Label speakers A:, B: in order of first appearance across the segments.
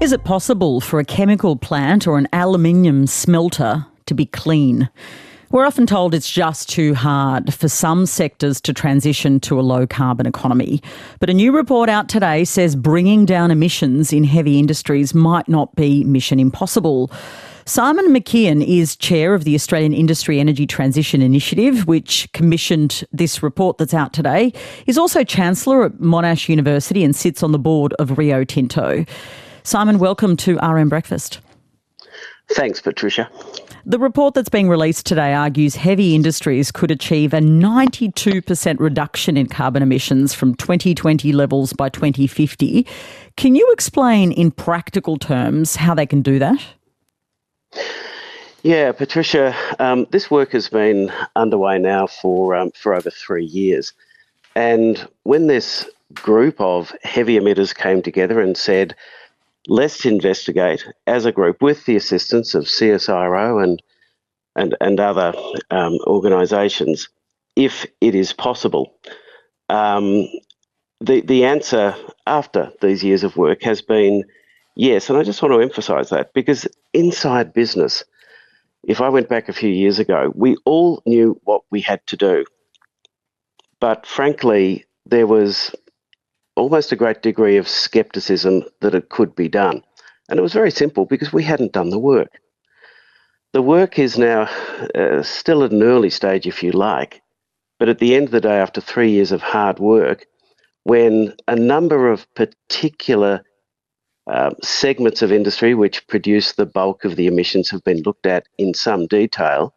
A: Is it possible for a chemical plant or an aluminium smelter to be clean? We're often told it's just too hard for some sectors to transition to a low carbon economy. But a new report out today says bringing down emissions in heavy industries might not be mission impossible. Simon McKeon is chair of the Australian Industry Energy Transition Initiative, which commissioned this report that's out today. He's also chancellor at Monash University and sits on the board of Rio Tinto. Simon, welcome to RN Breakfast.
B: Thanks, Patricia.
A: The report that's being released today argues heavy industries could achieve a 92% reduction in carbon emissions from 2020 levels by 2050. Can you explain in practical terms how they can do that?
B: Yeah, Patricia, um, this work has been underway now for um, for over three years, and when this group of heavy emitters came together and said, let's investigate as a group with the assistance of CSIRO and and, and other um, organisations if it is possible. Um, the, the answer after these years of work has been yes, and I just want to emphasise that because inside business, if I went back a few years ago, we all knew what we had to do. But frankly, there was almost a great degree of skepticism that it could be done. And it was very simple because we hadn't done the work. The work is now uh, still at an early stage, if you like, but at the end of the day, after three years of hard work, when a number of particular uh, segments of industry which produce the bulk of the emissions have been looked at in some detail,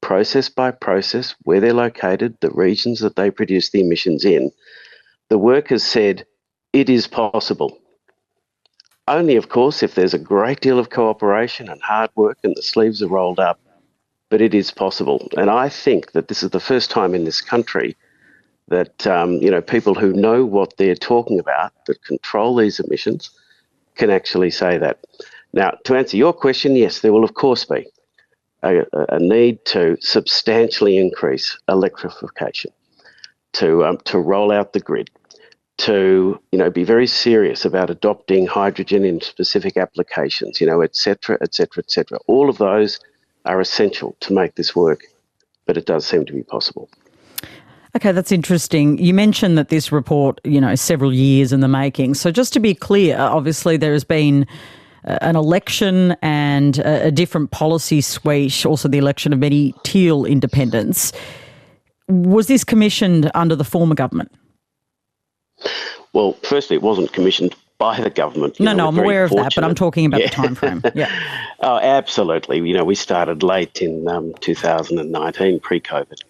B: process by process, where they're located, the regions that they produce the emissions in, the workers said it is possible. Only, of course, if there's a great deal of cooperation and hard work and the sleeves are rolled up, but it is possible. And I think that this is the first time in this country that um, you know people who know what they're talking about, that control these emissions, can actually say that. Now, to answer your question, yes, there will of course be a, a need to substantially increase electrification to um, to roll out the grid, to you know be very serious about adopting hydrogen in specific applications, you know, etc., etc., etc. All of those are essential to make this work, but it does seem to be possible.
A: Okay, that's interesting. You mentioned that this report, you know, several years in the making. So just to be clear, obviously there has been an election and a different policy suite, also the election of many teal independents. Was this commissioned under the former government?
B: Well, firstly, it wasn't commissioned by the government.
A: No, know, no, I'm aware of that, but I'm talking about yeah. the time frame. Yeah.
B: oh, absolutely. You know, we started late in um, 2019, pre-COVID.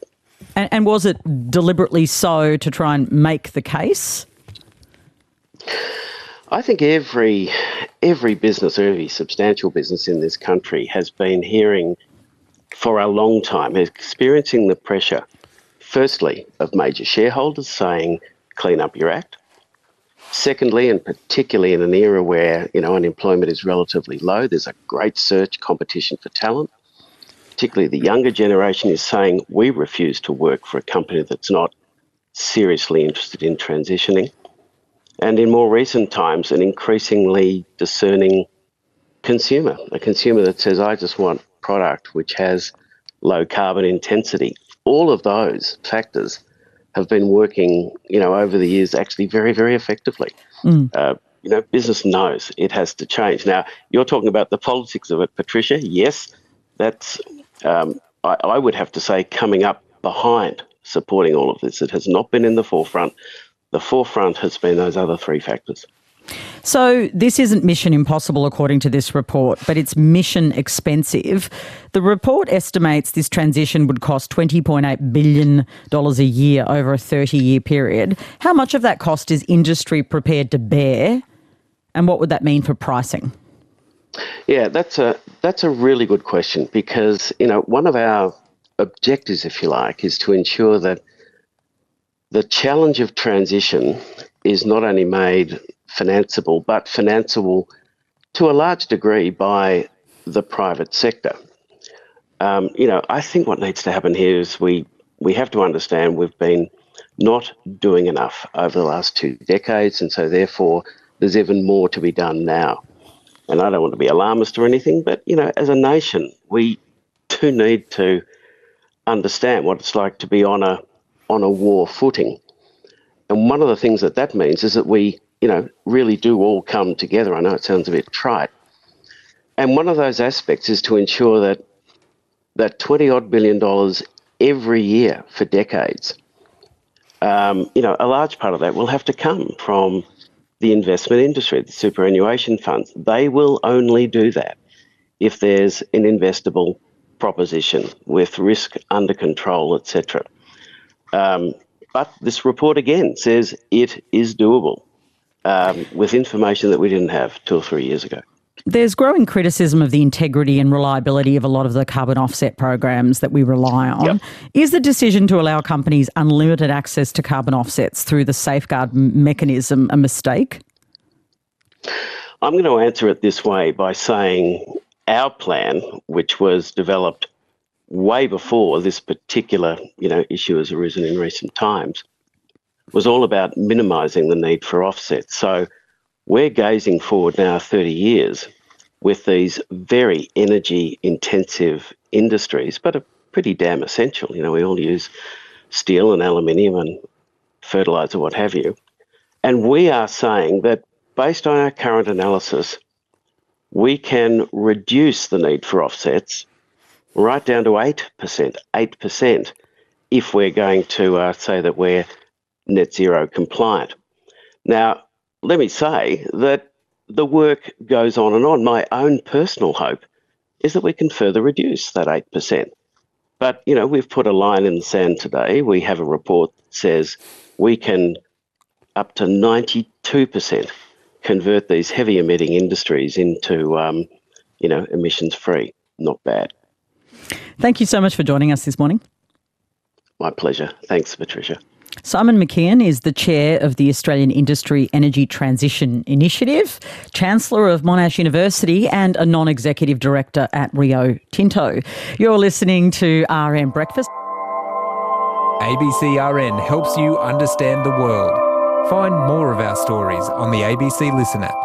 A: And, and was it deliberately so to try and make the case?
B: I think every every business, every substantial business in this country has been hearing for a long time, experiencing the pressure firstly, of major shareholders saying, clean up your act. Secondly, and particularly in an era where you know unemployment is relatively low, there's a great search competition for talent. Particularly the younger generation is saying we refuse to work for a company that's not seriously interested in transitioning. And in more recent times, an increasingly discerning consumer, a consumer that says, I just want product which has low carbon intensity all of those factors have been working, you know, over the years actually very, very effectively. Mm. Uh, you know, business knows it has to change. Now, you're talking about the politics of it, Patricia. Yes, that's, um, I, I would have to say, coming up behind supporting all of this. It has not been in the forefront. The forefront has been those other three factors.
A: So, this isn't mission impossible according to this report, but it's mission expensive. The report estimates this transition would cost $20.8 billion a year over a 30 year period. How much of that cost is industry prepared to bear? And what would that mean for pricing?
B: Yeah, that's a that's a really good question because you know one of our objectives, if you like, is to ensure that the challenge of transition is not only made financeable, but financeable to a large degree by the private sector. Um, you know, I think what needs to happen here is we we have to understand we've been not doing enough over the last two decades, and so therefore there's even more to be done now. and I don't want to be alarmist or anything, but you know, as a nation, we do need to understand what it's like to be on a on a war footing. And one of the things that that means is that we, you know, really do all come together. I know it sounds a bit trite. And one of those aspects is to ensure that that 20 odd billion dollars every year for decades, um, you know, a large part of that will have to come from the investment industry, the superannuation funds. They will only do that if there's an investable proposition with risk under control, etc. Um, but this report again says it is doable um, with information that we didn't have two or three years ago.
A: There's growing criticism of the integrity and reliability of a lot of the carbon offset programs that we rely on. Yep. Is the decision to allow companies unlimited access to carbon offsets through the safeguard mechanism a mistake?
B: I'm going to answer it this way by saying our plan, which was developed way before this particular you know issue has arisen in recent times, was all about minimising the need for offsets. So we're gazing forward now 30 years with these very energy intensive industries, but are pretty damn essential. You know, we all use steel and aluminium and fertilizer, what have you. And we are saying that based on our current analysis, we can reduce the need for offsets right down to 8%, 8%, if we're going to uh, say that we're net zero compliant. Now, let me say that the work goes on and on. My own personal hope is that we can further reduce that 8%. But, you know, we've put a line in the sand today. We have a report that says we can up to 92% convert these heavy emitting industries into, um, you know, emissions free. Not bad.
A: Thank you so much for joining us this morning.
B: My pleasure. Thanks, Patricia.
A: Simon McKeon is the chair of the Australian Industry Energy Transition Initiative, Chancellor of Monash University, and a non executive director at Rio Tinto. You're listening to RN Breakfast.
C: ABCRN helps you understand the world. Find more of our stories on the ABC Listen app.